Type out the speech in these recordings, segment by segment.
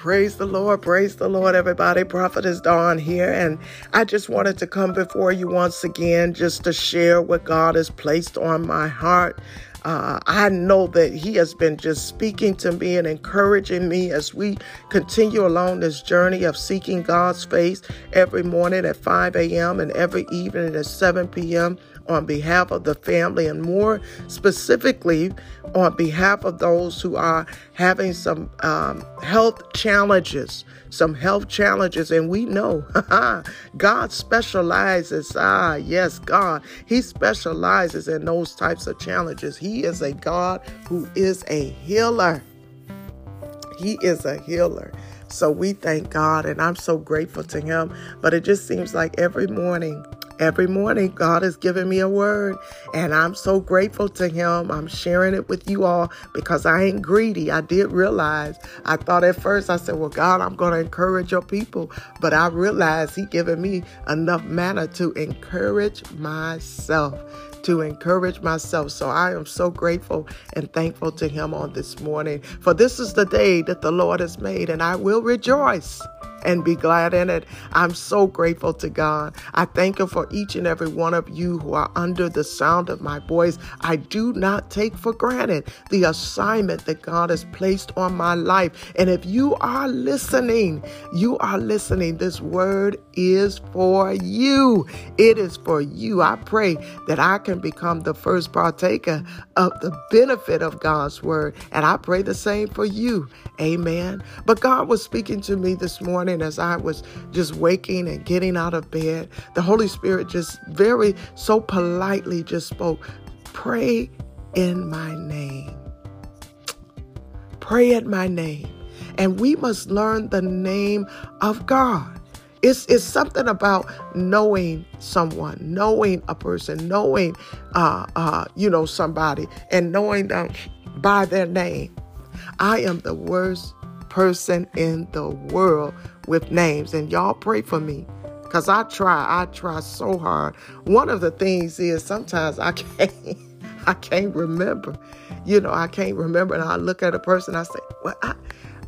Praise the Lord, praise the Lord, everybody. Prophetess Dawn here, and I just wanted to come before you once again just to share what God has placed on my heart. Uh, I know that He has been just speaking to me and encouraging me as we continue along this journey of seeking God's face every morning at 5 a.m. and every evening at 7 p.m on behalf of the family and more specifically on behalf of those who are having some um, health challenges, some health challenges. And we know God specializes, ah, yes, God, He specializes in those types of challenges. He is a God who is a healer. He is a healer. So we thank God, and I'm so grateful to Him. But it just seems like every morning, Every morning, God has given me a word, and I'm so grateful to Him. I'm sharing it with you all because I ain't greedy. I did realize, I thought at first, I said, Well, God, I'm going to encourage your people. But I realized He given me enough manna to encourage myself to encourage myself. So I am so grateful and thankful to Him on this morning. For this is the day that the Lord has made, and I will rejoice and be glad in it. I'm so grateful to God. I thank Him for each and every one of you who are under the sound of my voice. I do not take for granted the assignment that God has placed on my life. And if you are listening, you are listening. This word is for you. It is for you. I pray that I can become the first partaker of the benefit of God's word. And I pray the same for you. Amen. But God was speaking to me this morning morning as I was just waking and getting out of bed, the Holy Spirit just very so politely just spoke, Pray in my name. Pray at my name. And we must learn the name of God. It's, it's something about knowing someone, knowing a person, knowing, uh, uh, you know, somebody, and knowing them by their name. I am the worst person in the world with names. And y'all pray for me because I try. I try so hard. One of the things is sometimes I can't. I can't remember. You know, I can't remember. And I look at a person, I say, Well, I,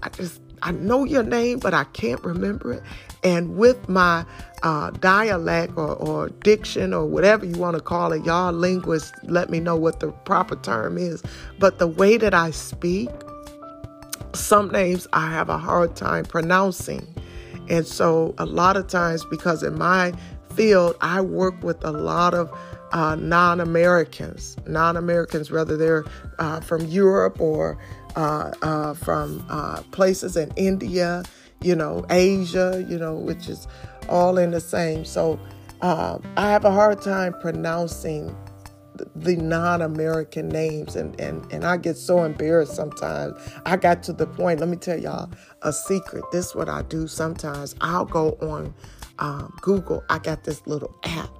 I just, I know your name, but I can't remember it. And with my uh, dialect or, or diction or whatever you want to call it, y'all linguists, let me know what the proper term is. But the way that I speak, some names I have a hard time pronouncing. And so, a lot of times, because in my field, I work with a lot of uh, non Americans, non Americans, whether they're uh, from Europe or uh, uh from uh, places in India, you know, Asia, you know, which is all in the same. So, uh, I have a hard time pronouncing the non-American names and, and and I get so embarrassed sometimes. I got to the point, let me tell y'all a secret. This is what I do sometimes. I'll go on um, Google. I got this little app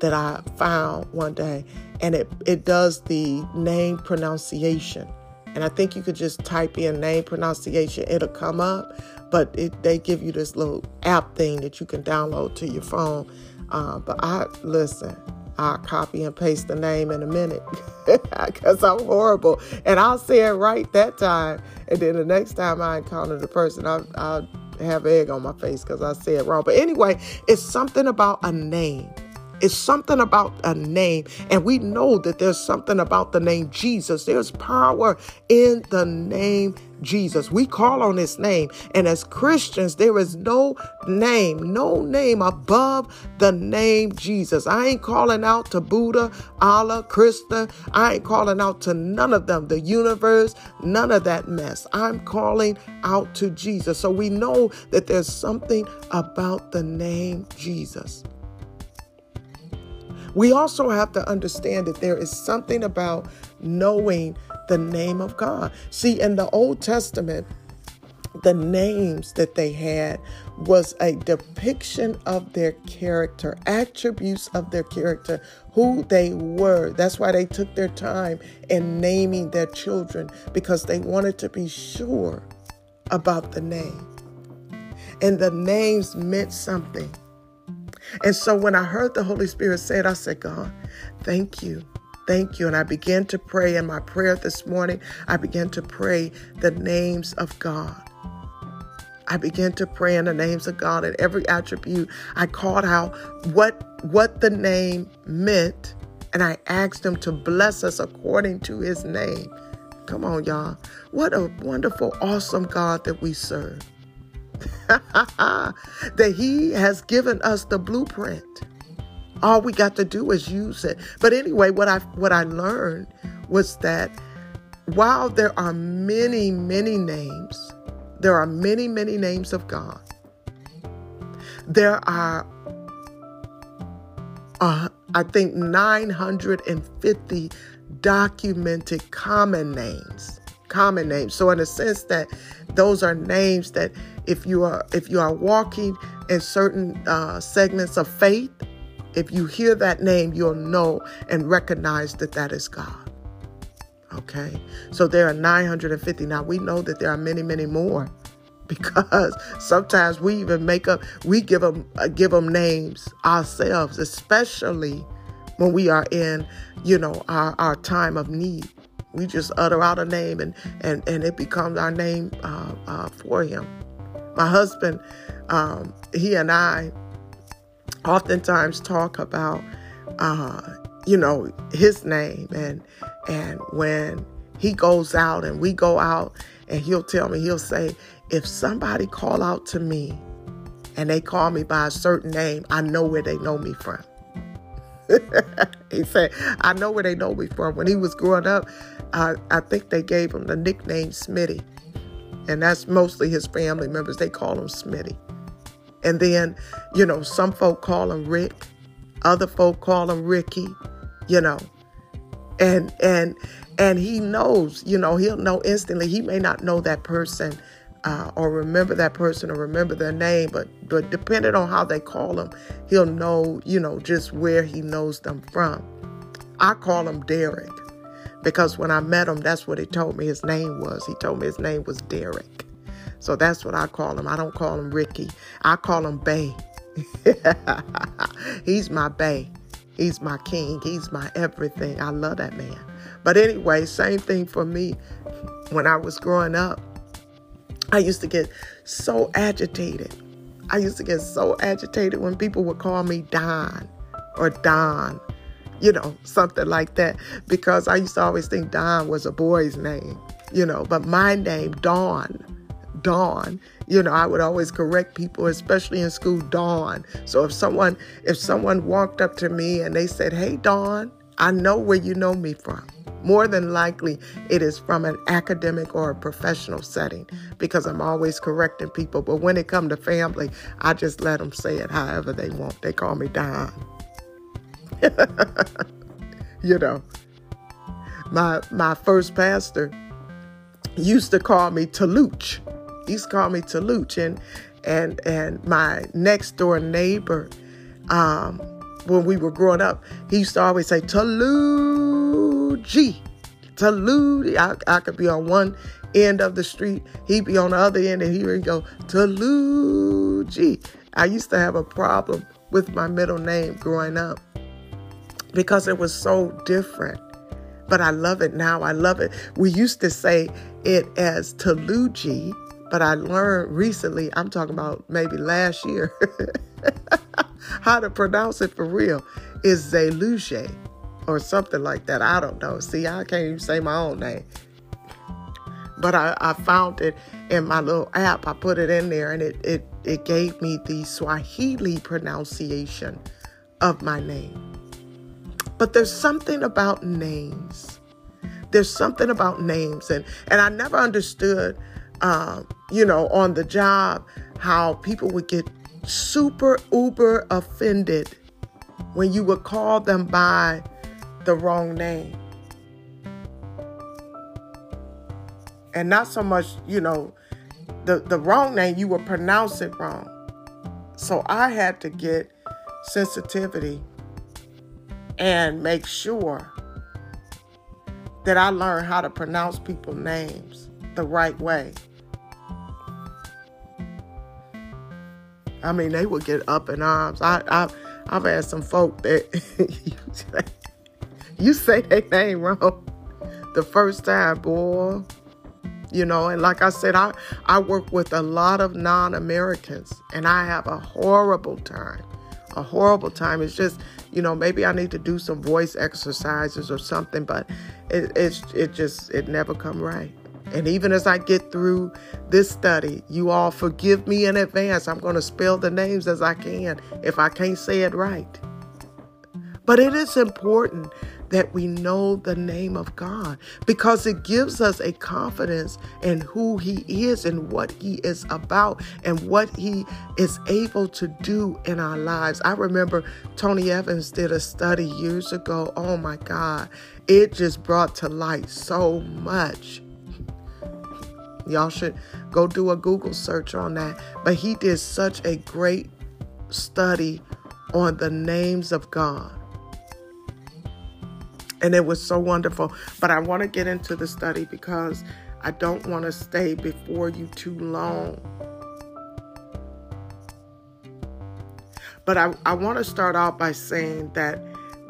that I found one day and it, it does the name pronunciation. And I think you could just type in name pronunciation, it'll come up. But it, they give you this little app thing that you can download to your phone. Uh, but I listen, I'll copy and paste the name in a minute because I'm horrible. And I'll say it right that time. And then the next time I encounter the person, I'll, I'll have egg on my face because I say it wrong. But anyway, it's something about a name. It's something about a name. And we know that there's something about the name Jesus. There's power in the name Jesus. We call on his name. And as Christians, there is no name, no name above the name Jesus. I ain't calling out to Buddha, Allah, Krishna. I ain't calling out to none of them, the universe, none of that mess. I'm calling out to Jesus. So we know that there's something about the name Jesus. We also have to understand that there is something about knowing the name of God. See, in the Old Testament, the names that they had was a depiction of their character, attributes of their character, who they were. That's why they took their time in naming their children because they wanted to be sure about the name. And the names meant something. And so when I heard the Holy Spirit say it, I said, God, thank you. Thank you. And I began to pray in my prayer this morning. I began to pray the names of God. I began to pray in the names of God and every attribute. I called out what what the name meant, and I asked him to bless us according to his name. Come on, y'all. What a wonderful, awesome God that we serve. that he has given us the blueprint. All we got to do is use it. But anyway, what I what I learned was that while there are many, many names, there are many, many names of God. There are, uh, I think, 950 documented common names. Common names. So, in a sense, that those are names that if you are if you are walking in certain uh, segments of faith, if you hear that name, you'll know and recognize that that is God. Okay. So there are 950. Now we know that there are many, many more because sometimes we even make up, we give them, uh, give them names ourselves, especially when we are in, you know, our, our time of need. We just utter out a name and, and, and it becomes our name uh, uh, for him. My husband, um, he and I oftentimes talk about, uh, you know, his name and and when he goes out and we go out and he'll tell me, he'll say, if somebody call out to me and they call me by a certain name, I know where they know me from. he said, I know where they know me from. When he was growing up, I, I think they gave him the nickname Smitty. And that's mostly his family members. They call him Smitty. And then, you know, some folk call him Rick. Other folk call him Ricky, you know. And and and he knows you know he'll know instantly. He may not know that person uh, or remember that person or remember their name but but depending on how they call him he'll know you know just where he knows them from. I call him derek because when i met him that's what he told me his name was. He told me his name was derek so that's what i call him i don't call him ricky i call him bay he's my bay He's my king. He's my everything. I love that man. But anyway, same thing for me. When I was growing up, I used to get so agitated. I used to get so agitated when people would call me Don or Don, you know, something like that, because I used to always think Don was a boy's name, you know, but my name, Dawn, Dawn. You know, I would always correct people, especially in school, Dawn. So if someone if someone walked up to me and they said, "Hey, Dawn," I know where you know me from. More than likely, it is from an academic or a professional setting because I'm always correcting people. But when it come to family, I just let them say it however they want. They call me Don. you know, my my first pastor used to call me Taluch used to call me Taluch, and and and my next door neighbor, um, when we were growing up, he used to always say Taluji, Taluji. I, I could be on one end of the street, he'd be on the other end, and he would go Taluji. I used to have a problem with my middle name growing up because it was so different. But I love it now. I love it. We used to say it as Taluji but I learned recently, I'm talking about maybe last year, how to pronounce it for real is Zeluge or something like that. I don't know. See, I can't even say my own name. But I, I found it in my little app. I put it in there and it, it, it gave me the Swahili pronunciation of my name. But there's something about names. There's something about names. And, and I never understood um, you know, on the job, how people would get super uber offended when you would call them by the wrong name. And not so much, you know, the, the wrong name, you would pronounce it wrong. So I had to get sensitivity and make sure that I learned how to pronounce people's names the right way. I mean, they would get up in arms. I, I, I've had some folk that you say their name wrong the first time, boy. you know and like i said i i work with a lot of non-americans and i have a horrible time a horrible time it's just you know maybe i need to do some voice exercises or something but it, it's it just it never come right and even as i get through this study you all forgive me in advance i'm going to spell the names as i can if i can't say it right but it is important that we know the name of God because it gives us a confidence in who He is and what He is about and what He is able to do in our lives. I remember Tony Evans did a study years ago. Oh my God, it just brought to light so much. Y'all should go do a Google search on that. But he did such a great study on the names of God and it was so wonderful. But I want to get into the study because I don't want to stay before you too long. But I, I want to start out by saying that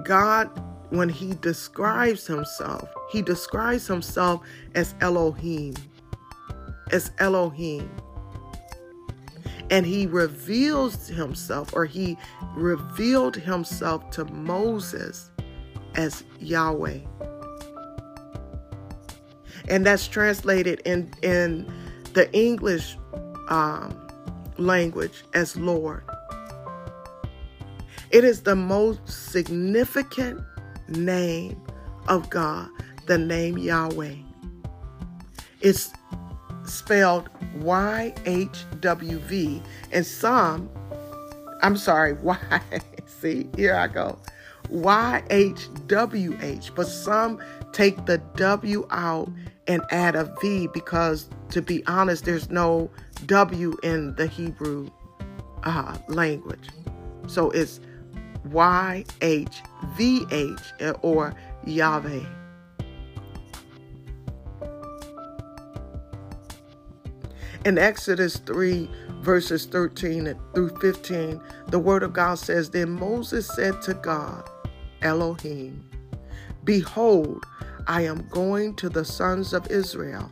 God, when He describes Himself, He describes Himself as Elohim. As Elohim. And He reveals Himself, or He revealed Himself to Moses as Yahweh. And that's translated in, in the English um, language as Lord. It is the most significant name of God, the name Yahweh. It's spelled Y H W V, and some, I'm sorry, Y, see, here I go. YHWH, but some take the W out and add a V because, to be honest, there's no W in the Hebrew uh, language. So it's YHVH or Yahweh. In Exodus 3, verses 13 through 15, the word of God says, Then Moses said to God, Elohim. Behold, I am going to the sons of Israel,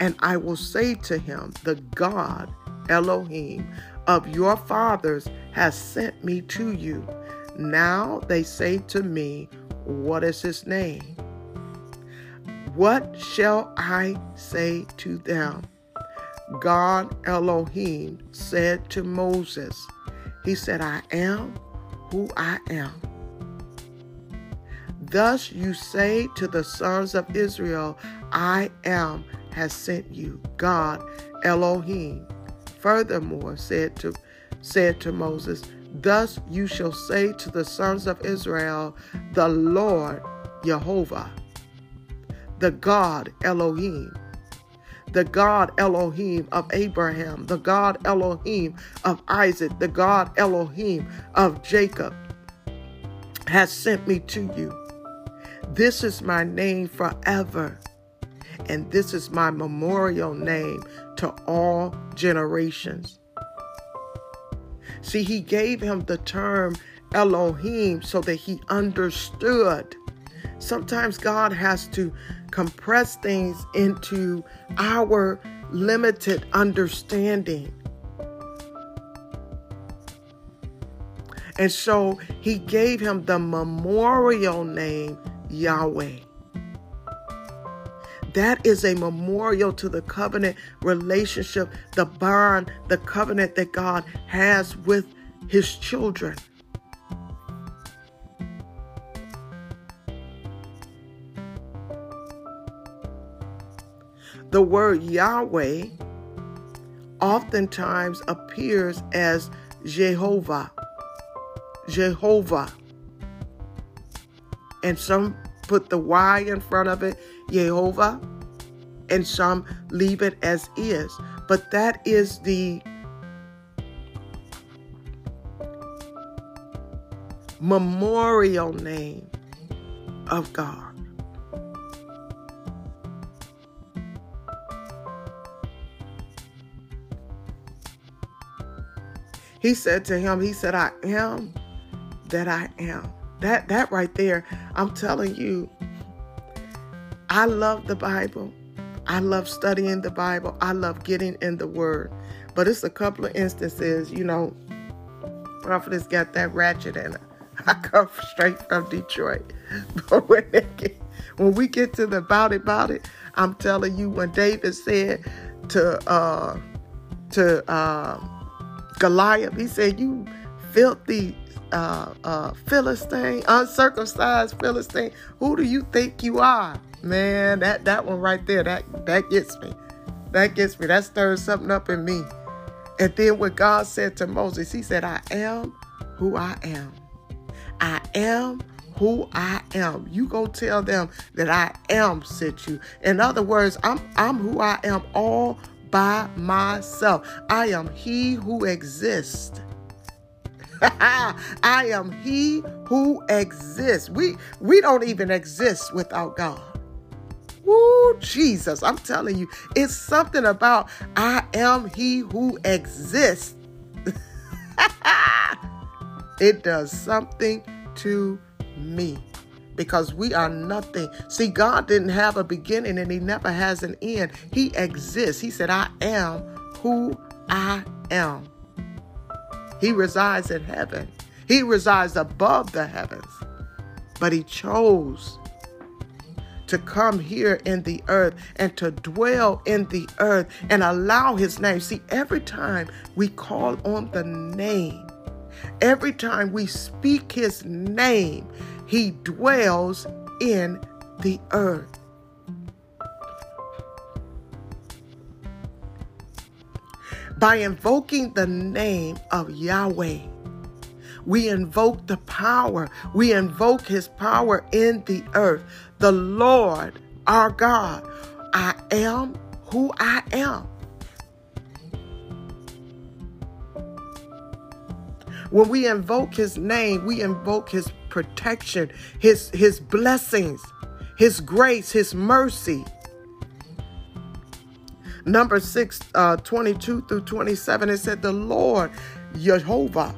and I will say to him, The God, Elohim, of your fathers has sent me to you. Now they say to me, What is his name? What shall I say to them? God Elohim said to Moses, He said, I am who I am. Thus you say to the sons of Israel, I am has sent you, God Elohim. Furthermore, said to said to Moses, Thus you shall say to the sons of Israel, The Lord Jehovah, the God Elohim, the God Elohim of Abraham, the God Elohim of Isaac, the God Elohim of Jacob, has sent me to you. This is my name forever, and this is my memorial name to all generations. See, he gave him the term Elohim so that he understood. Sometimes God has to compress things into our limited understanding. And so he gave him the memorial name Yahweh. That is a memorial to the covenant relationship, the bond, the covenant that God has with his children. The word Yahweh oftentimes appears as Jehovah. Jehovah. And some put the Y in front of it, Jehovah, and some leave it as is. But that is the memorial name of God. He said to him, He said, I am that I am. That that right there, I'm telling you, I love the Bible. I love studying the Bible. I love getting in the Word. But it's a couple of instances, you know, prophetess got that ratchet in her. I come straight from Detroit. But when, get, when we get to the about it, about it, I'm telling you, when David said to uh, to uh, Goliath, he said, "You filthy uh, uh, Philistine, uncircumcised Philistine, who do you think you are?" Man, that that one right there, that that gets me. That gets me. That stirs something up in me. And then what God said to Moses, He said, "I am who I am. I am who I am. You go tell them that I am sent you. In other words, I'm I'm who I am all by myself. I am he who exists. I am he who exists. We we don't even exist without God. Woo, Jesus. I'm telling you, it's something about I am he who exists. it does something to me because we are nothing. See, God didn't have a beginning and He never has an end. He exists. He said, I am who I am. He resides in heaven, He resides above the heavens. But He chose to come here in the earth and to dwell in the earth and allow His name. See, every time we call on the name, every time we speak His name, he dwells in the earth. By invoking the name of Yahweh, we invoke the power. We invoke his power in the earth. The Lord, our God, I am who I am. When we invoke his name, we invoke his protection, his his blessings, his grace, his mercy. Number 6, uh, 22 through 27, it said, The Lord Jehovah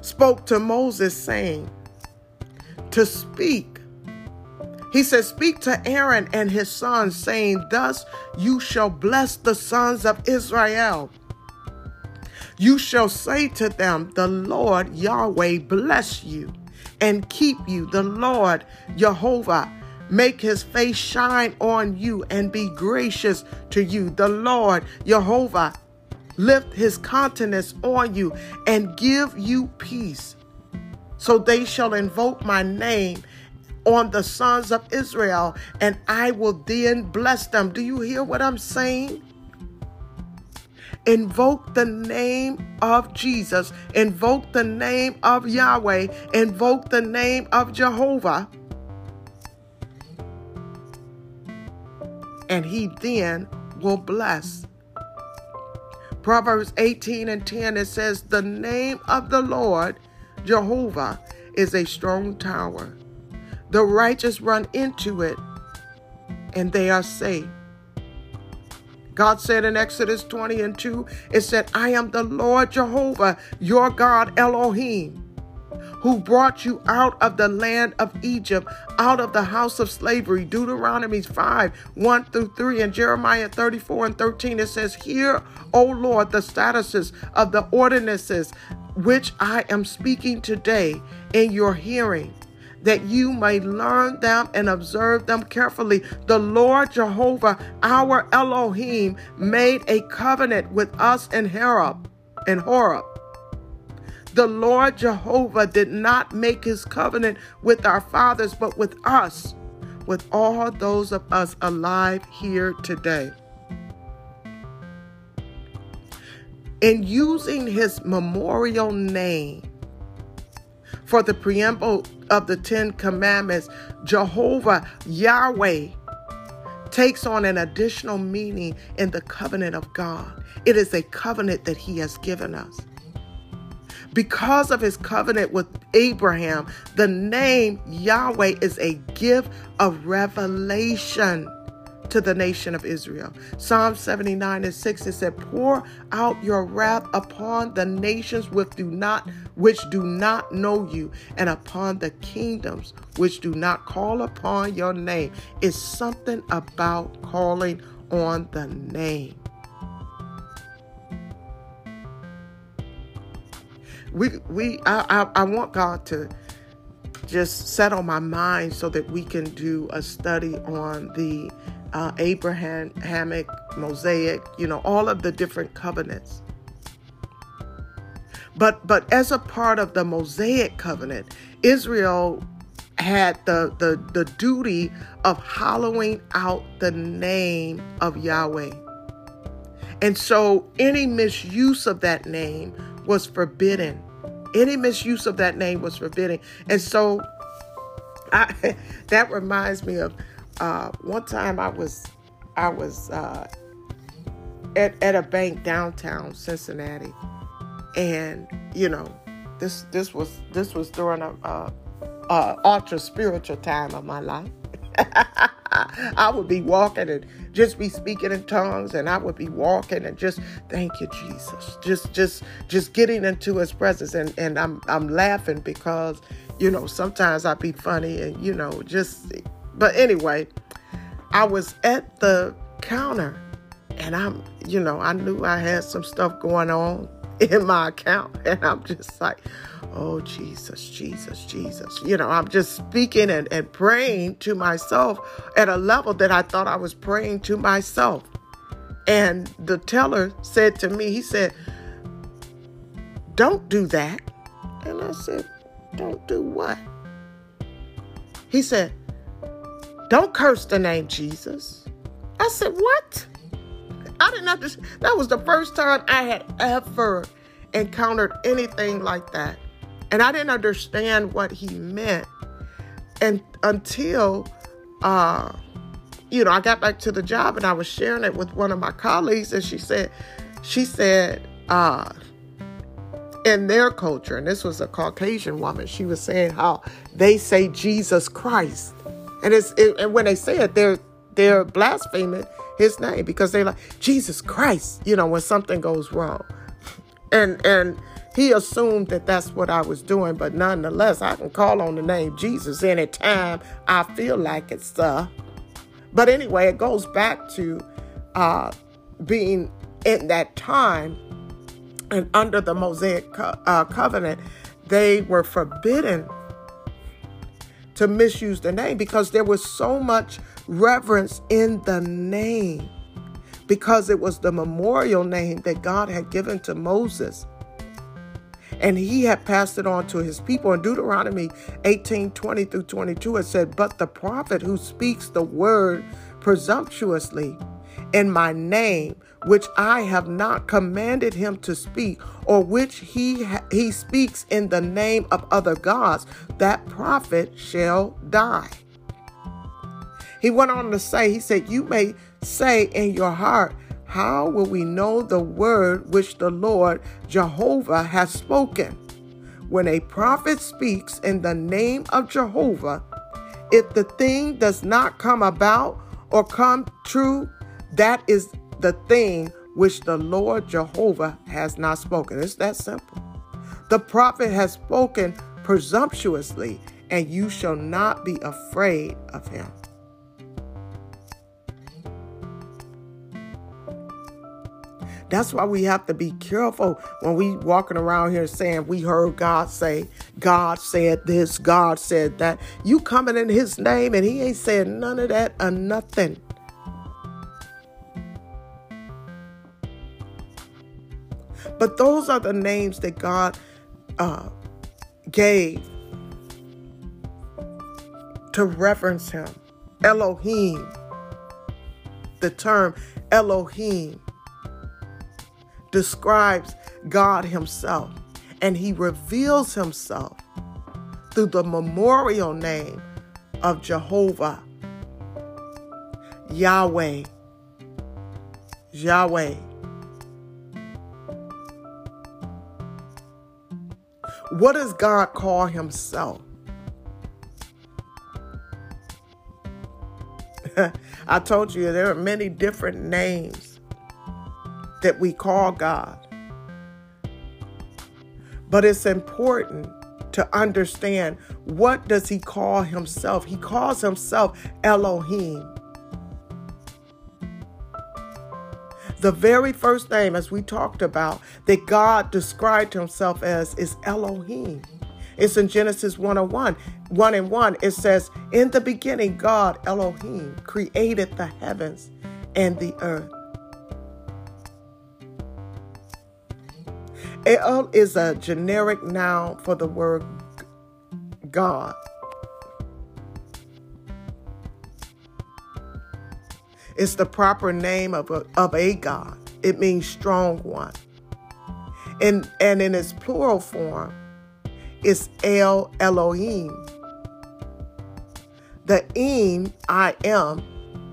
spoke to Moses, saying, To speak. He said, Speak to Aaron and his sons, saying, Thus you shall bless the sons of Israel. You shall say to them, The Lord Yahweh bless you and keep you. The Lord Jehovah make his face shine on you and be gracious to you. The Lord Jehovah lift his countenance on you and give you peace. So they shall invoke my name on the sons of Israel, and I will then bless them. Do you hear what I'm saying? Invoke the name of Jesus. Invoke the name of Yahweh. Invoke the name of Jehovah. And he then will bless. Proverbs 18 and 10 it says, The name of the Lord, Jehovah, is a strong tower. The righteous run into it and they are safe. God said in Exodus 20 and 2, it said, I am the Lord Jehovah, your God Elohim, who brought you out of the land of Egypt, out of the house of slavery. Deuteronomy 5, 1 through 3, and Jeremiah 34 and 13, it says, Hear, O Lord, the statuses of the ordinances which I am speaking today in your hearing that you may learn them and observe them carefully. The Lord Jehovah, our Elohim, made a covenant with us in Horeb. In Horeb. The Lord Jehovah did not make his covenant with our fathers, but with us, with all those of us alive here today. In using his memorial name, for the preamble of the Ten Commandments, Jehovah Yahweh takes on an additional meaning in the covenant of God. It is a covenant that He has given us. Because of his covenant with Abraham, the name Yahweh is a gift of revelation. To the nation of Israel. Psalm 79 and 6 it said, Pour out your wrath upon the nations which do not which do not know you, and upon the kingdoms which do not call upon your name. It's something about calling on the name. We we I, I, I want God to just set on my mind so that we can do a study on the uh, Abrahamic, Mosaic, you know, all of the different covenants. But but as a part of the Mosaic covenant, Israel had the, the, the duty of hollowing out the name of Yahweh. And so any misuse of that name was forbidden. Any misuse of that name was forbidden. And so I, that reminds me of uh, one time I was I was uh, at at a bank downtown Cincinnati, and you know this this was this was during a, a, a ultra spiritual time of my life. I would be walking and just be speaking in tongues and I would be walking and just thank you Jesus. Just just just getting into his presence and and I'm I'm laughing because you know sometimes I'd be funny and you know just but anyway, I was at the counter and I'm you know I knew I had some stuff going on in my account and I'm just like Oh, Jesus, Jesus, Jesus. You know, I'm just speaking and, and praying to myself at a level that I thought I was praying to myself. And the teller said to me, he said, Don't do that. And I said, Don't do what? He said, Don't curse the name Jesus. I said, What? I didn't understand. That was the first time I had ever encountered anything like that. And I didn't understand what he meant. And until, uh, you know, I got back to the job and I was sharing it with one of my colleagues, and she said, she said, uh, in their culture, and this was a Caucasian woman, she was saying how they say Jesus Christ, and it's it, and when they say it, they're they're blaspheming his name because they're like Jesus Christ, you know, when something goes wrong, and and he assumed that that's what I was doing, but nonetheless, I can call on the name Jesus anytime I feel like it, sir. But anyway, it goes back to uh, being in that time and under the Mosaic co- uh, covenant, they were forbidden to misuse the name because there was so much reverence in the name because it was the memorial name that God had given to Moses and he had passed it on to his people. In Deuteronomy 18 20 through 22, it said, But the prophet who speaks the word presumptuously in my name, which I have not commanded him to speak, or which he ha- he speaks in the name of other gods, that prophet shall die. He went on to say, he said, You may say in your heart, how will we know the word which the Lord Jehovah has spoken? When a prophet speaks in the name of Jehovah, if the thing does not come about or come true, that is the thing which the Lord Jehovah has not spoken. It's that simple. The prophet has spoken presumptuously, and you shall not be afraid of him. That's why we have to be careful when we walking around here saying we heard God say, God said this, God said that. You coming in his name and he ain't said none of that or nothing. But those are the names that God uh, gave to reference him. Elohim. The term Elohim describes God Himself, and He reveals Himself through the memorial name of Jehovah, Yahweh, Yahweh. What does God call Himself? I told you there are many different names that we call God. But it's important to understand what does he call himself? He calls himself Elohim. The very first name, as we talked about, that God described himself as is Elohim. It's in Genesis 1 and 1. 1 and 1. It says, In the beginning, God, Elohim, created the heavens and the earth. El is a generic noun for the word God. It's the proper name of a, of a God. It means strong one. And, and in its plural form, it's El Elohim. The im, I am,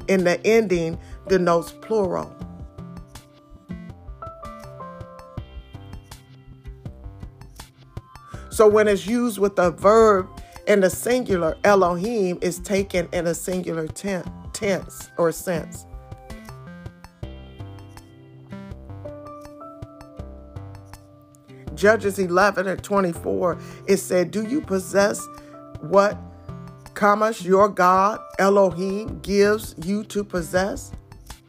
in the ending denotes plural. So when it's used with a verb in the singular, Elohim is taken in a singular tense, tense or sense. Judges 11 and 24, it said, Do you possess what Chemosh, your God, Elohim, gives you to possess?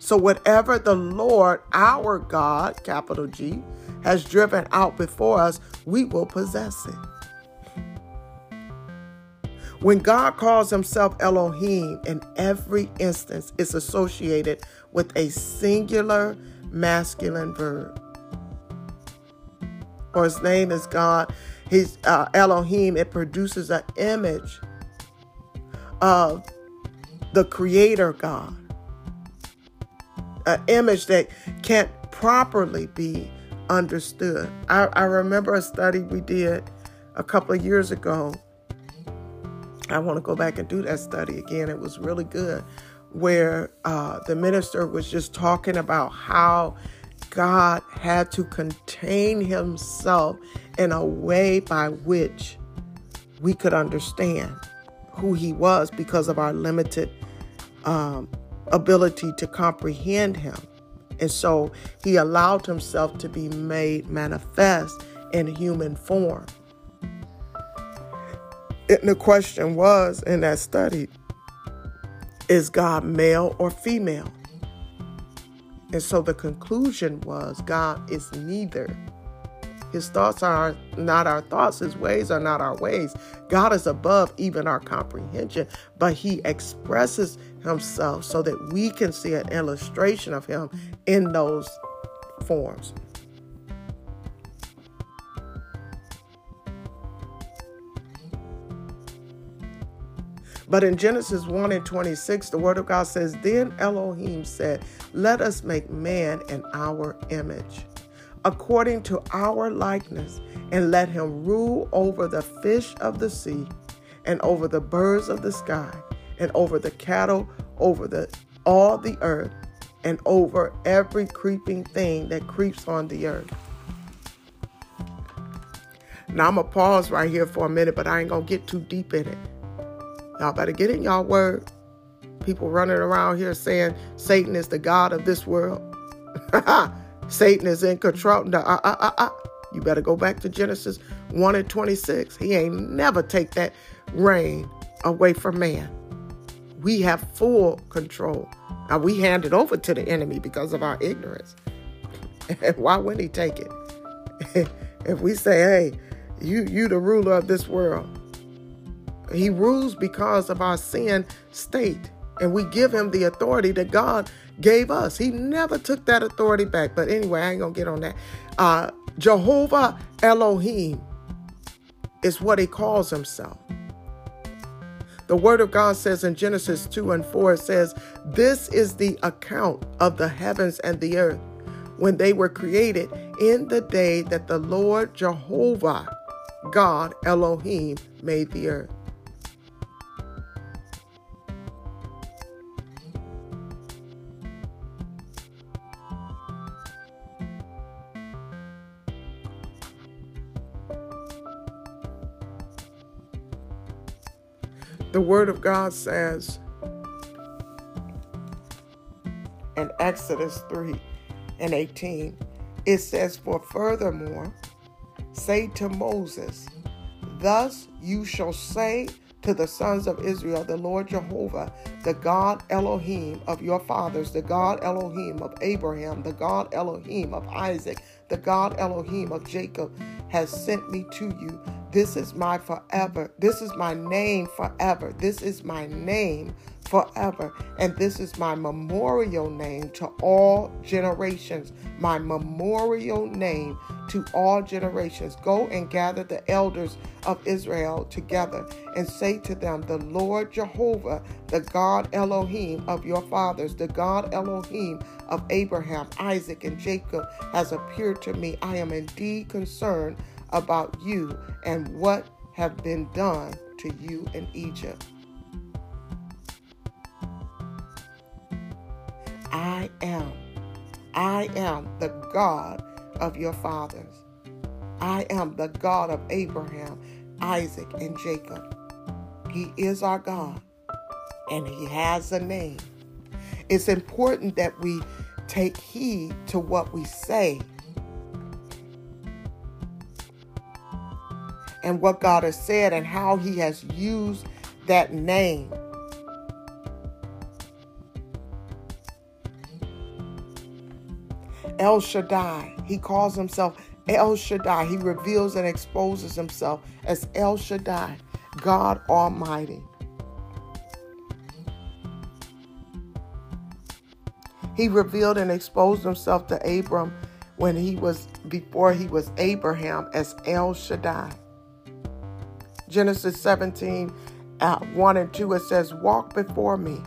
So, whatever the Lord, our God, capital G, has driven out before us, we will possess it. When God calls himself Elohim, in every instance it's associated with a singular masculine verb. Or his name is God, his uh, Elohim, it produces an image of the creator God. An image that can't properly be understood. I, I remember a study we did a couple of years ago. I want to go back and do that study again. It was really good, where uh, the minister was just talking about how God had to contain himself in a way by which we could understand who he was because of our limited um, ability to comprehend him. And so he allowed himself to be made manifest in human form. The question was in that study is God male or female? And so the conclusion was God is neither. His thoughts are not our thoughts, His ways are not our ways. God is above even our comprehension, but He expresses Himself so that we can see an illustration of Him in those forms. But in Genesis 1 and 26, the word of God says, Then Elohim said, Let us make man in our image according to our likeness, and let him rule over the fish of the sea, and over the birds of the sky, and over the cattle, over the all the earth, and over every creeping thing that creeps on the earth. Now I'm gonna pause right here for a minute, but I ain't gonna get too deep in it. Y'all better get in y'all word. People running around here saying Satan is the God of this world. Satan is in control. No, uh, uh, uh, uh. You better go back to Genesis 1 and 26. He ain't never take that reign away from man. We have full control. Now we hand it over to the enemy because of our ignorance. Why wouldn't he take it? if we say, hey, you you the ruler of this world. He rules because of our sin state. And we give him the authority that God gave us. He never took that authority back. But anyway, I ain't going to get on that. Uh, Jehovah Elohim is what he calls himself. The word of God says in Genesis 2 and 4, it says, This is the account of the heavens and the earth when they were created in the day that the Lord Jehovah, God Elohim, made the earth. The Word of God says in Exodus 3 and 18, it says, For furthermore, say to Moses, Thus you shall say to the sons of Israel, the Lord Jehovah, the God Elohim of your fathers, the God Elohim of Abraham, the God Elohim of Isaac, the God Elohim of Jacob, has sent me to you. This is my forever. This is my name forever. This is my name forever. And this is my memorial name to all generations. My memorial name to all generations. Go and gather the elders of Israel together and say to them, The Lord Jehovah, the God Elohim of your fathers, the God Elohim of Abraham, Isaac, and Jacob, has appeared to me. I am indeed concerned about you and what have been done to you in Egypt. I am. I am the God of your fathers. I am the God of Abraham, Isaac, and Jacob. He is our God, and He has a name. It's important that we take heed to what we say and what God has said and how He has used that name. El Shaddai. He calls himself El Shaddai. He reveals and exposes himself as El Shaddai, God Almighty. He revealed and exposed himself to Abram when he was before he was Abraham as El Shaddai. Genesis 17, uh, 1 and 2, it says, Walk before me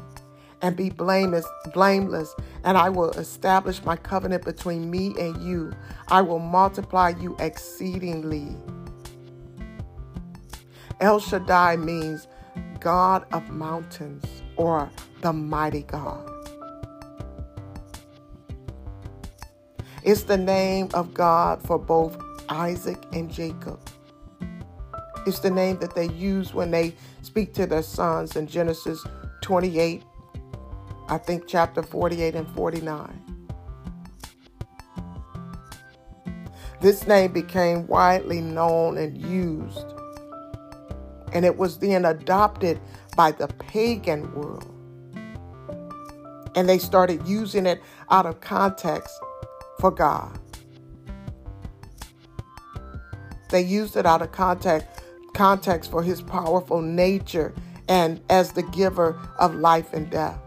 and be blameless, blameless, and I will establish my covenant between me and you. I will multiply you exceedingly. El Shaddai means God of mountains or the mighty God. It's the name of God for both Isaac and Jacob. It's the name that they use when they speak to their sons in Genesis 28 I think chapter 48 and 49. This name became widely known and used, and it was then adopted by the pagan world. And they started using it out of context for God. They used it out of context, context for his powerful nature and as the giver of life and death.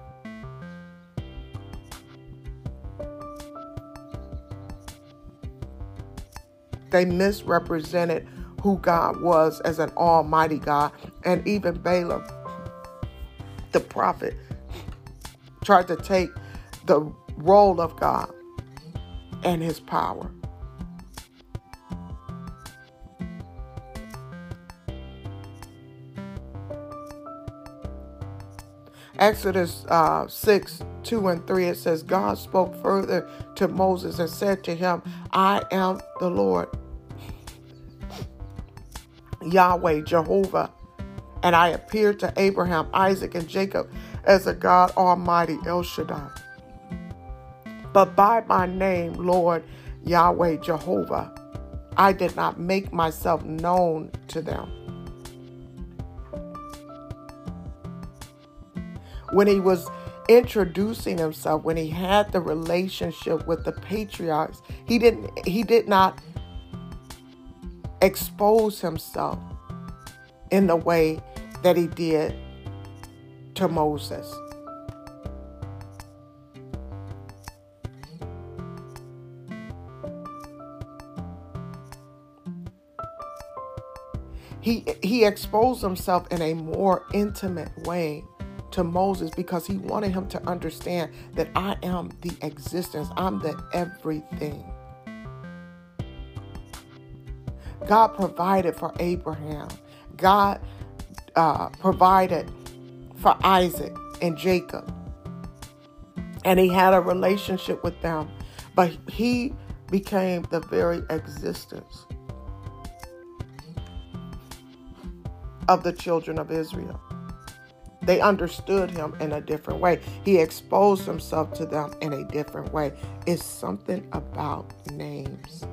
They misrepresented who God was as an almighty God. And even Balaam, the prophet, tried to take the role of God and his power. Exodus uh, 6 2 and 3, it says, God spoke further to Moses and said to him, I am the Lord, Yahweh, Jehovah. And I appeared to Abraham, Isaac, and Jacob as a God Almighty, El Shaddai. But by my name, Lord, Yahweh, Jehovah, I did not make myself known to them. when he was introducing himself when he had the relationship with the patriarchs he didn't he did not expose himself in the way that he did to Moses he he exposed himself in a more intimate way to Moses because he wanted him to understand that I am the existence, I'm the everything. God provided for Abraham, God uh, provided for Isaac and Jacob. And he had a relationship with them, but he became the very existence of the children of Israel. They understood him in a different way. He exposed himself to them in a different way. It's something about names.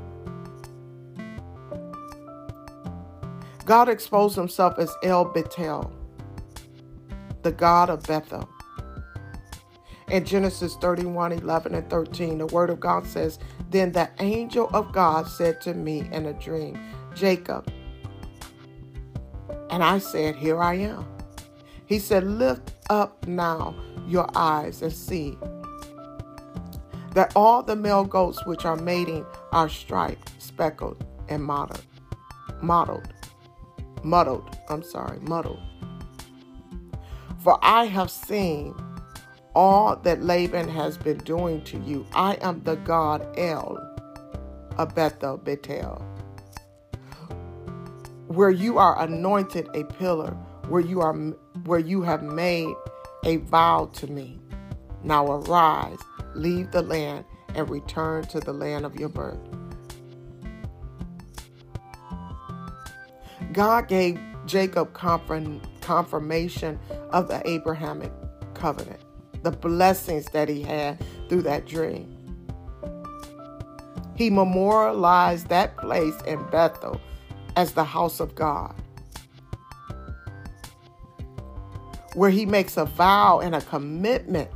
God exposed himself as El Bethel, the God of Bethel. In Genesis 31 11 and 13, the word of God says, Then the angel of God said to me in a dream, Jacob. And I said, Here I am. He said, Lift up now your eyes and see that all the male goats which are mating are striped, speckled, and mottled. Mottled. Muddled. I'm sorry, muddled. For I have seen all that Laban has been doing to you. I am the God El, of Bethel, Bethel, where you are anointed a pillar, where you are where you have made a vow to me. Now arise, leave the land, and return to the land of your birth. God gave Jacob confirmation of the Abrahamic covenant the blessings that he had through that dream. He memorialized that place in Bethel as the house of God, where he makes a vow and a commitment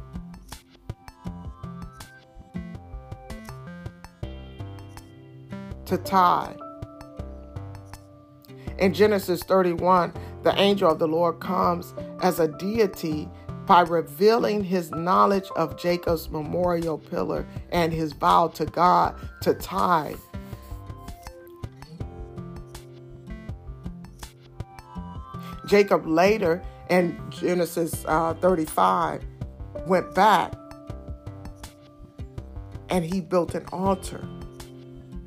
to tithe. In Genesis 31, the angel of the Lord comes as a deity by revealing his knowledge of Jacob's memorial pillar and his vow to God to tithe. Jacob later in Genesis uh, 35 went back and he built an altar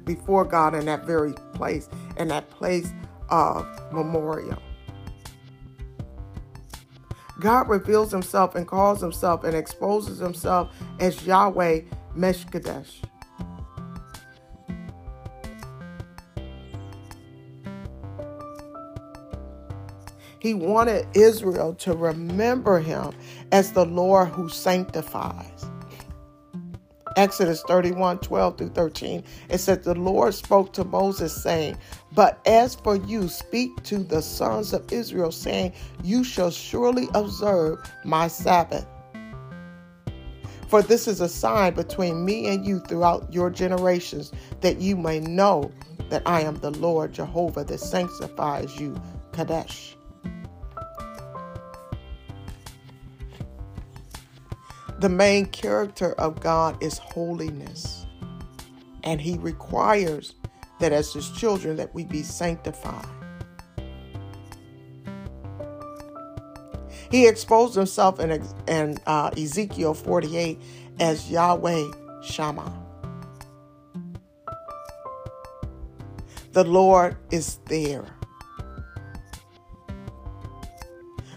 before God in that very place, in that place of memorial. God reveals himself and calls himself and exposes himself as Yahweh Meshkadesh. He wanted Israel to remember him as the Lord who sanctifies. Exodus 31 12 through 13, it said, The Lord spoke to Moses, saying, But as for you, speak to the sons of Israel, saying, You shall surely observe my Sabbath. For this is a sign between me and you throughout your generations, that you may know that I am the Lord Jehovah that sanctifies you, Kadesh. The main character of God is holiness. And he requires that as his children that we be sanctified. He exposed himself in, in uh, Ezekiel 48 as Yahweh Shammah. The Lord is there.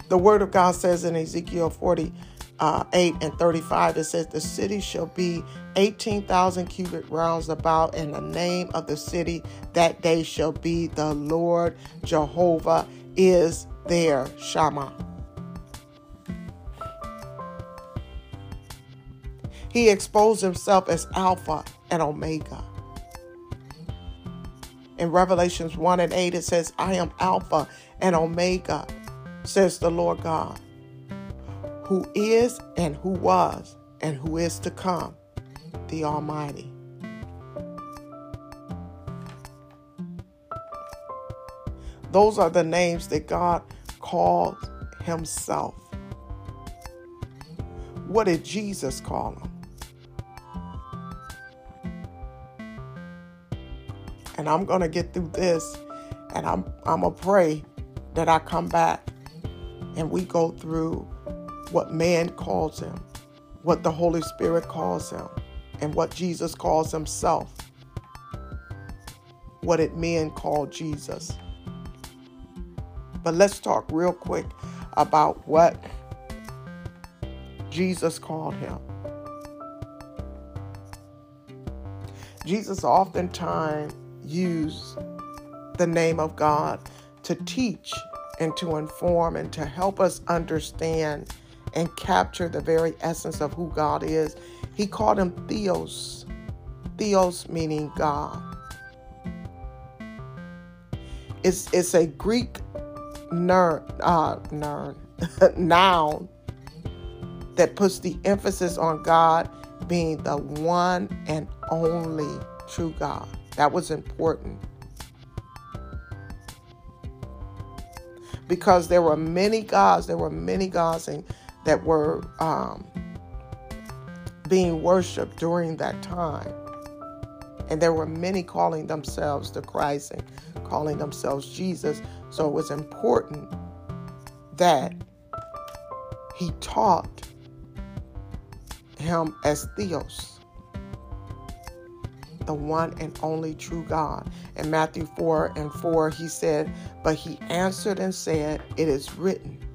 The word of God says in Ezekiel 40 uh, 8 and 35, it says, The city shall be 18,000 cubic rounds about, and the name of the city that day shall be the Lord Jehovah is there, Shammah. He exposed himself as Alpha and Omega. In Revelations 1 and 8, it says, I am Alpha and Omega, says the Lord God who is and who was and who is to come, the Almighty. Those are the names that God called Himself. What did Jesus call Him? And I'm going to get through this and I'm, I'm going to pray that I come back and we go through what man calls him, what the Holy Spirit calls him, and what Jesus calls himself. What it men call Jesus. But let's talk real quick about what Jesus called him. Jesus oftentimes used the name of God to teach and to inform and to help us understand and capture the very essence of who God is. He called him Theos. Theos meaning God. It's, it's a Greek ner, uh, ner, noun that puts the emphasis on God being the one and only true God. That was important. Because there were many gods, there were many gods and, that were um, being worshiped during that time. And there were many calling themselves the Christ and calling themselves Jesus. So it was important that he taught him as Theos, the one and only true God. In Matthew 4 and 4, he said, But he answered and said, It is written,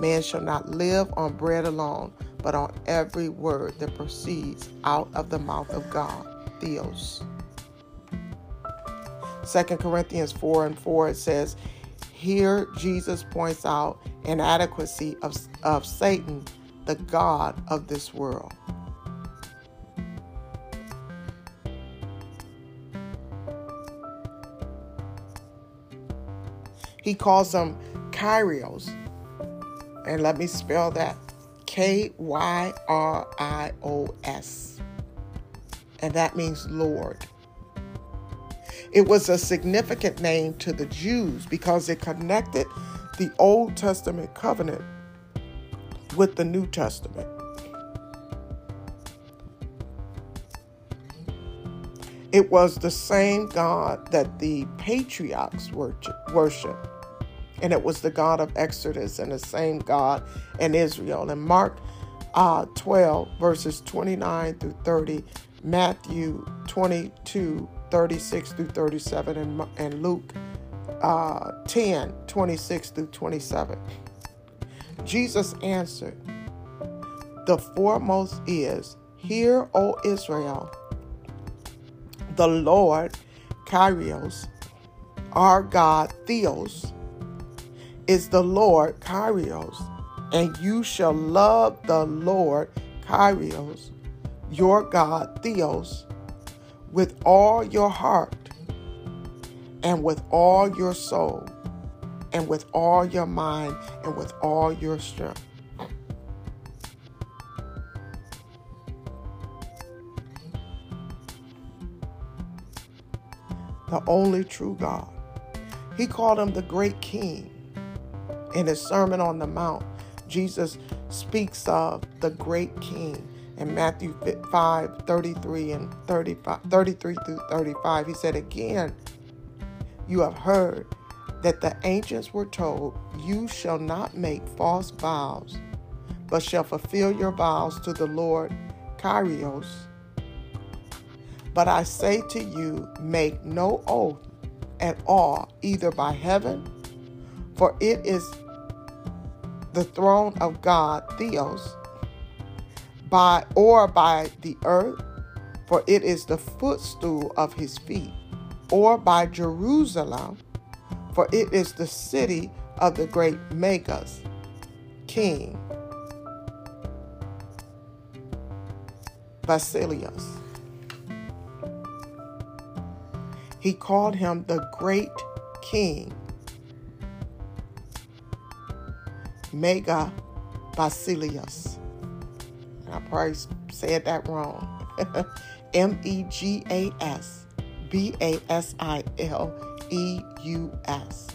Man shall not live on bread alone, but on every word that proceeds out of the mouth of God. Theos. 2 Corinthians 4 and 4 it says, Here Jesus points out inadequacy of, of Satan, the God of this world. He calls them Kyrios. And let me spell that K Y R I O S. And that means Lord. It was a significant name to the Jews because it connected the Old Testament covenant with the New Testament. It was the same God that the patriarchs worshiped. And it was the God of Exodus and the same God in Israel. And Mark uh, 12, verses 29 through 30, Matthew 22, 36 through 37, and, and Luke uh, 10, 26 through 27. Jesus answered, The foremost is, Hear, O Israel, the Lord, Kyrios, our God, Theos, is the Lord, Kyrios, and you shall love the Lord, Kyrios, your God, Theos, with all your heart and with all your soul and with all your mind and with all your strength. The only true God. He called him the great king. In his Sermon on the Mount, Jesus speaks of the great king in Matthew 5 33 and 35, 33 through 35. He said, Again, you have heard that the ancients were told, You shall not make false vows, but shall fulfill your vows to the Lord Kyrios. But I say to you, make no oath at all, either by heaven, for it is the throne of God, Theos, by or by the earth, for it is the footstool of his feet, or by Jerusalem, for it is the city of the great Megas, king Basileus. He called him the great king, Mega Basileus. I probably said that wrong. M E G A S B A S I L E U S.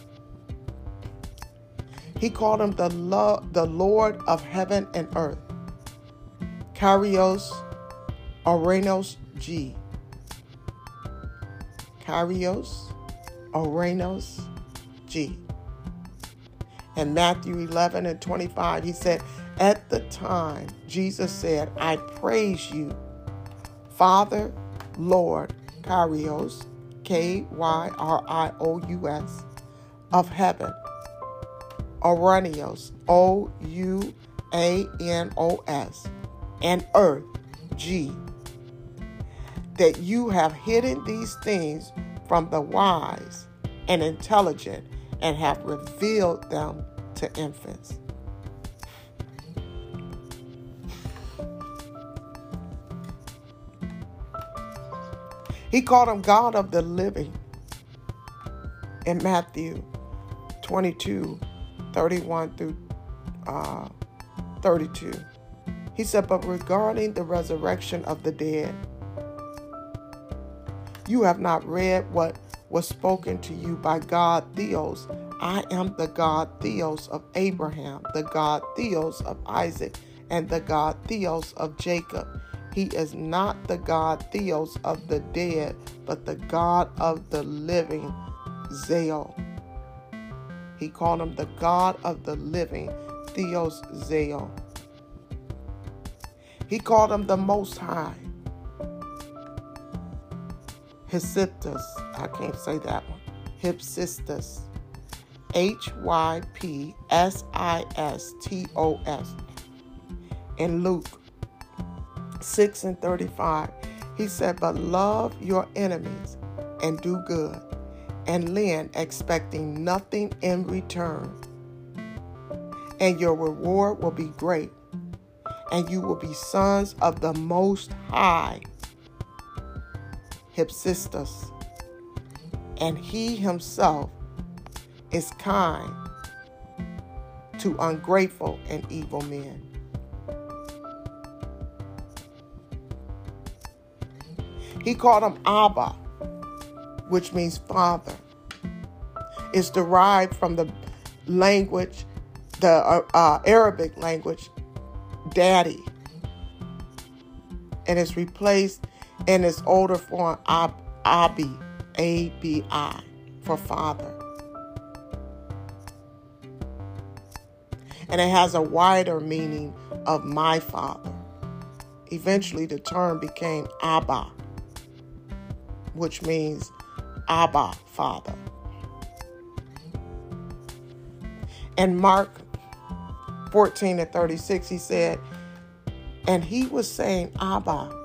He called him the, lo- the Lord of heaven and earth. Kyrios Orenos G. Kyrios Orenos G. In Matthew 11 and 25, he said, At the time, Jesus said, I praise you, Father, Lord, Kyrios, K Y R I O U S, of heaven, Oranios, O U A N O S, and earth, G, that you have hidden these things from the wise and intelligent and have revealed them to infants. He called him God of the living in Matthew 22 31 through uh, 32. He said, But regarding the resurrection of the dead, you have not read what was spoken to you by God Theos. I am the God Theos of Abraham, the God Theos of Isaac, and the God Theos of Jacob. He is not the God Theos of the dead, but the God of the living, Zael. He called him the God of the living, Theos Zael. He called him the Most High. Hypsistos, I can't say that one. Hypsistos. H Y P S I S T O S. In Luke 6 and 35, he said, But love your enemies and do good, and lend, expecting nothing in return. And your reward will be great, and you will be sons of the Most High Hypsistos, and he himself is kind to ungrateful and evil men. He called him Abba, which means father. It's derived from the language, the uh, uh, Arabic language, daddy, and it's replaced in its older form, ab, abi, A B I, for father. And it has a wider meaning of my father. Eventually, the term became Abba, which means Abba, father. And Mark 14 and 36, he said, and he was saying, Abba,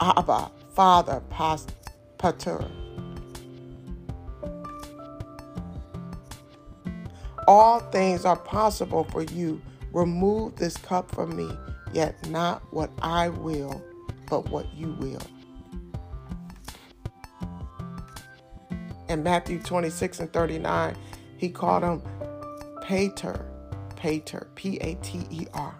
Abba, Father, Pater. All things are possible for you. Remove this cup from me, yet not what I will, but what you will. In Matthew 26 and 39, he called him Pater, Pater, P A T E R.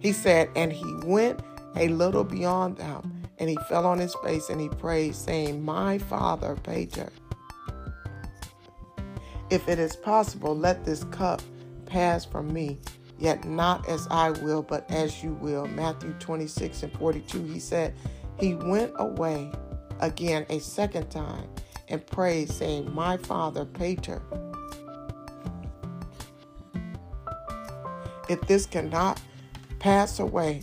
He said, and he went a little beyond them, and he fell on his face and he prayed, saying, My Father, Pater, if it is possible, let this cup pass from me, yet not as I will, but as you will. Matthew 26 and 42, he said, He went away again a second time and prayed, saying, My Father, Pater, if this cannot pass away,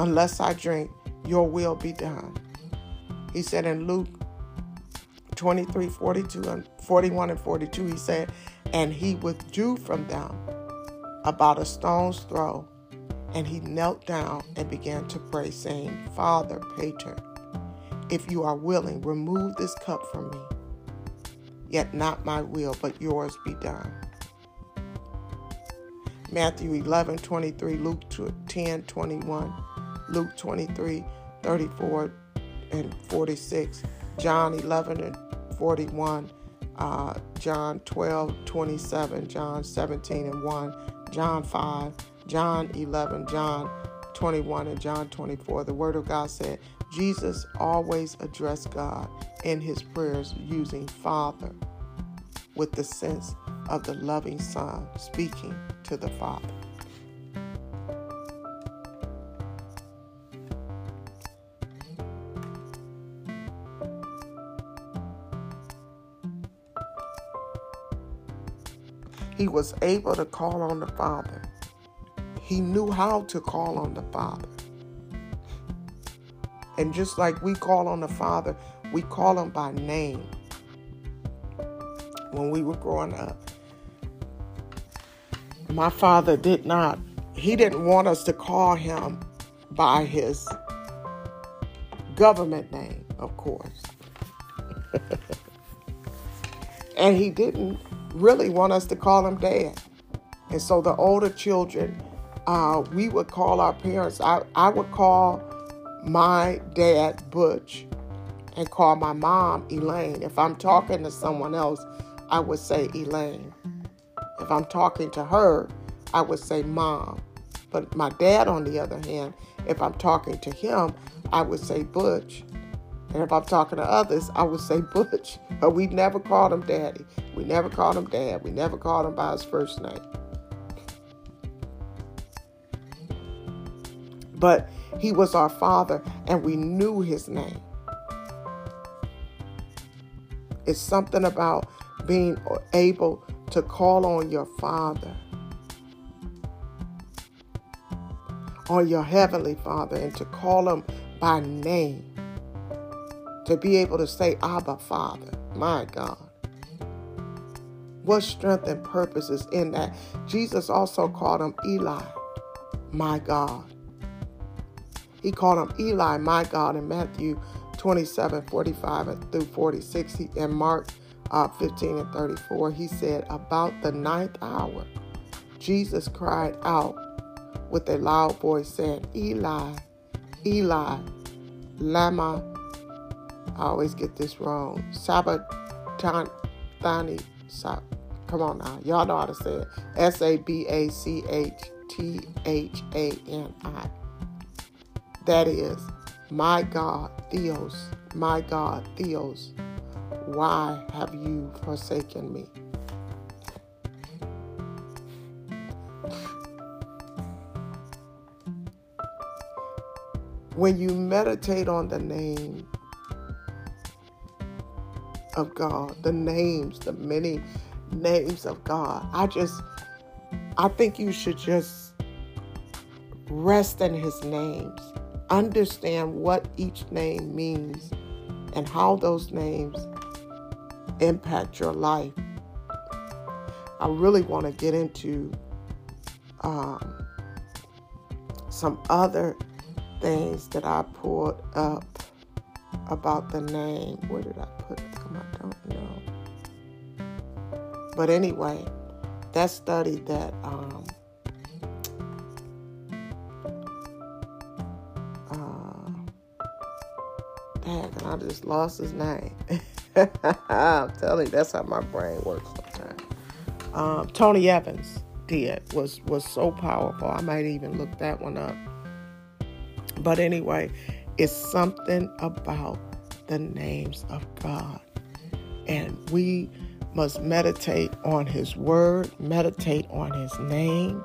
unless I drink, your will be done. He said in Luke 23, 42 and 41 and 42, he said, and he withdrew from them about a stone's throw, and he knelt down and began to pray, saying, Father, Pater, if you are willing, remove this cup from me. Yet not my will, but yours be done. Matthew 11, 23, Luke 10, 21. Luke 23, 34 and 46, John 11 and 41, uh, John 12, 27, John 17 and 1, John 5, John 11, John 21, and John 24. The Word of God said, Jesus always addressed God in his prayers using Father with the sense of the loving Son speaking to the Father. He was able to call on the Father. He knew how to call on the Father. And just like we call on the Father, we call him by name. When we were growing up, my father did not, he didn't want us to call him by his government name, of course. And he didn't really want us to call him dad. And so the older children, uh, we would call our parents. I, I would call my dad Butch and call my mom Elaine. If I'm talking to someone else, I would say Elaine. If I'm talking to her, I would say mom. But my dad, on the other hand, if I'm talking to him, I would say Butch. And if I'm talking to others, I would say Butch. But we never called him daddy. We never called him dad. We never called him by his first name. But he was our father and we knew his name. It's something about being able to call on your father, on your heavenly father, and to call him by name. To be able to say, Abba, Father, my God. What strength and purpose is in that? Jesus also called him Eli, my God. He called him Eli, my God, in Matthew 27 45 through 46. He, and Mark uh, 15 and 34, he said, About the ninth hour, Jesus cried out with a loud voice, saying, Eli, Eli, Lama, I always get this wrong, Sabatani, Sab- come on now, y'all know how to say it, S A B A C H T H A N I. That is, my God, Theos, my God, Theos, why have you forsaken me? When you meditate on the name of God, the names, the many names of God, I just, I think you should just rest in his names understand what each name means and how those names impact your life. I really want to get into um, some other things that I pulled up about the name. Where did I put? I don't know. But anyway, that study that um, and I just lost his name. I'm telling you, that's how my brain works sometimes. Um, Tony Evans did was was so powerful. I might even look that one up. But anyway, it's something about the names of God, and we must meditate on His Word, meditate on His name,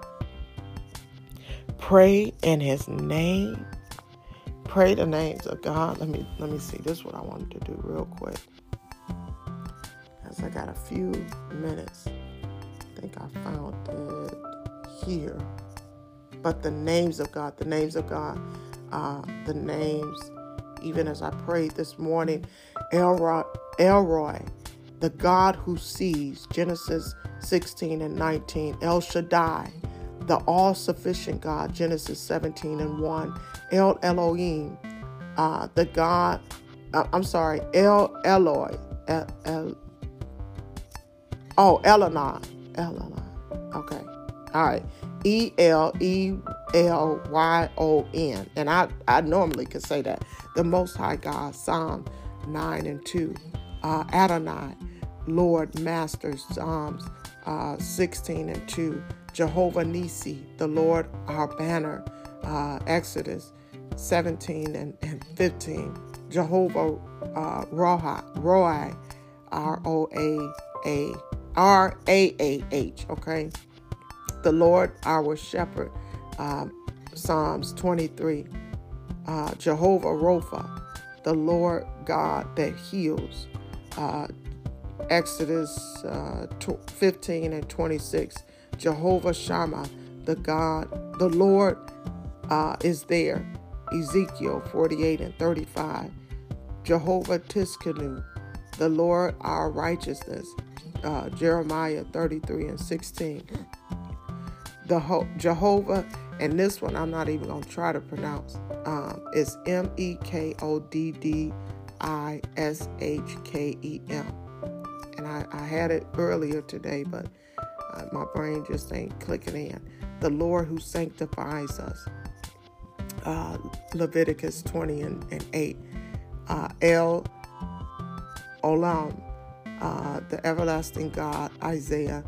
pray in His name, pray the names of God. Let me let me see. This is what I wanted to do real quick. As I got a few minutes. I think I found it here. But the names of God, the names of God, uh, the names, even as I prayed this morning, El Roi, Elroy, the God who sees, Genesis 16 and 19, El Shaddai, the all sufficient God, Genesis 17 and 1, El Elohim, uh, the God, uh, I'm sorry, El Eloi, El, El oh, Elonai, Elonai, okay, all right, E L E L Y O N, and I, I normally could say that, the Most High God, Psalm 9 and 2, uh, Adonai, Lord, Master, Psalms uh, 16 and 2, Jehovah Nissi, the Lord our banner, uh, Exodus 17 and, and 15, Jehovah uh, Roi, R O A A R A A H, okay? The Lord our shepherd, um, Psalms 23, uh, Jehovah Rapha, the Lord God that heals, uh, Exodus uh, 15 and 26, Jehovah Shammah, the God, the Lord uh, is there. Ezekiel 48 and 35. Jehovah Tsidkenu, the Lord our righteousness. Uh, Jeremiah 33 and 16. The Ho- Jehovah, and this one I'm not even going to try to pronounce, um, is M E K O D D I S H K E M. And I, I had it earlier today, but uh, my brain just ain't clicking in. The Lord who sanctifies us. Uh, Leviticus 20 and, and 8. Uh, El Olam, uh, the everlasting God, Isaiah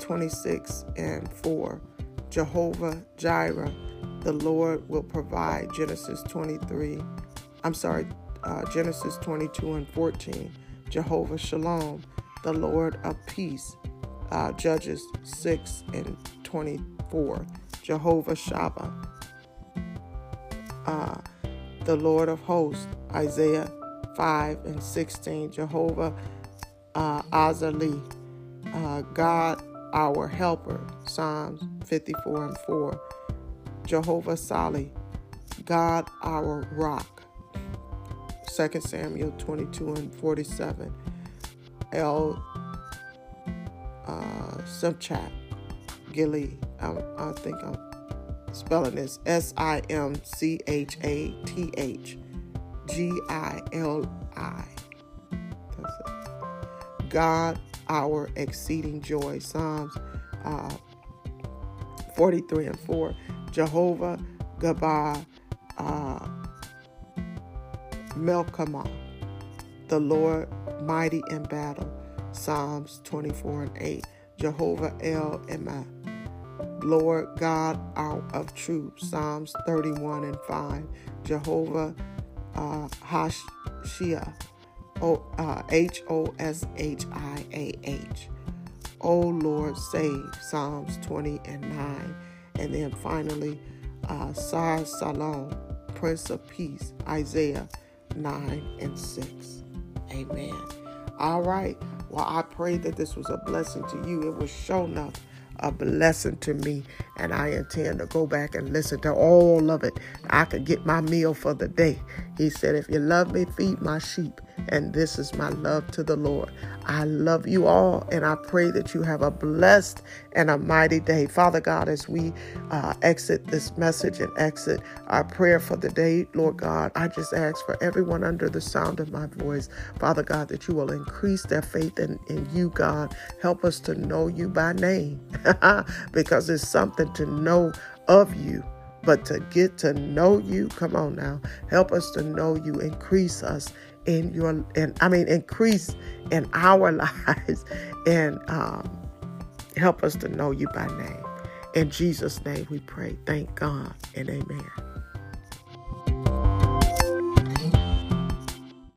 26 and 4. Jehovah Jireh, the Lord will provide, Genesis 23. I'm sorry, uh, Genesis 22 and 14. Jehovah Shalom, the Lord of peace, uh, Judges 6 and 24. Jehovah Shabbat, uh, the Lord of hosts, Isaiah 5 and 16. Jehovah uh, Azali, uh, God our helper, Psalms 54 and 4. Jehovah Sali, God our rock, 2 Samuel 22 and 47. El uh, Simchat, Gili, I, I think I'm spelling this S I M C H A T H G I L I. God our exceeding joy. Psalms uh, 43 and 4. Jehovah Gabah uh, the Lord mighty in battle. Psalms 24 and 8. Jehovah El Emma, Lord God out of troops. Psalms 31 and 5. Jehovah uh, Hashia, uh, H O S H I A H. O Lord, save. Psalms 20 and 9. And then finally, uh, Sar Shalom, Prince of Peace, Isaiah 9 and 6. Amen. All right. Well, I pray that this was a blessing to you. It was shown up a blessing to me, and I intend to go back and listen to all of it. I could get my meal for the day. He said, If you love me, feed my sheep. And this is my love to the Lord. I love you all, and I pray that you have a blessed and a mighty day. Father God, as we uh, exit this message and exit our prayer for the day, Lord God, I just ask for everyone under the sound of my voice, Father God, that you will increase their faith in, in you, God. Help us to know you by name because it's something to know of you but to get to know you come on now help us to know you increase us in your and I mean increase in our lives and um, help us to know you by name. In Jesus' name we pray. Thank God and amen.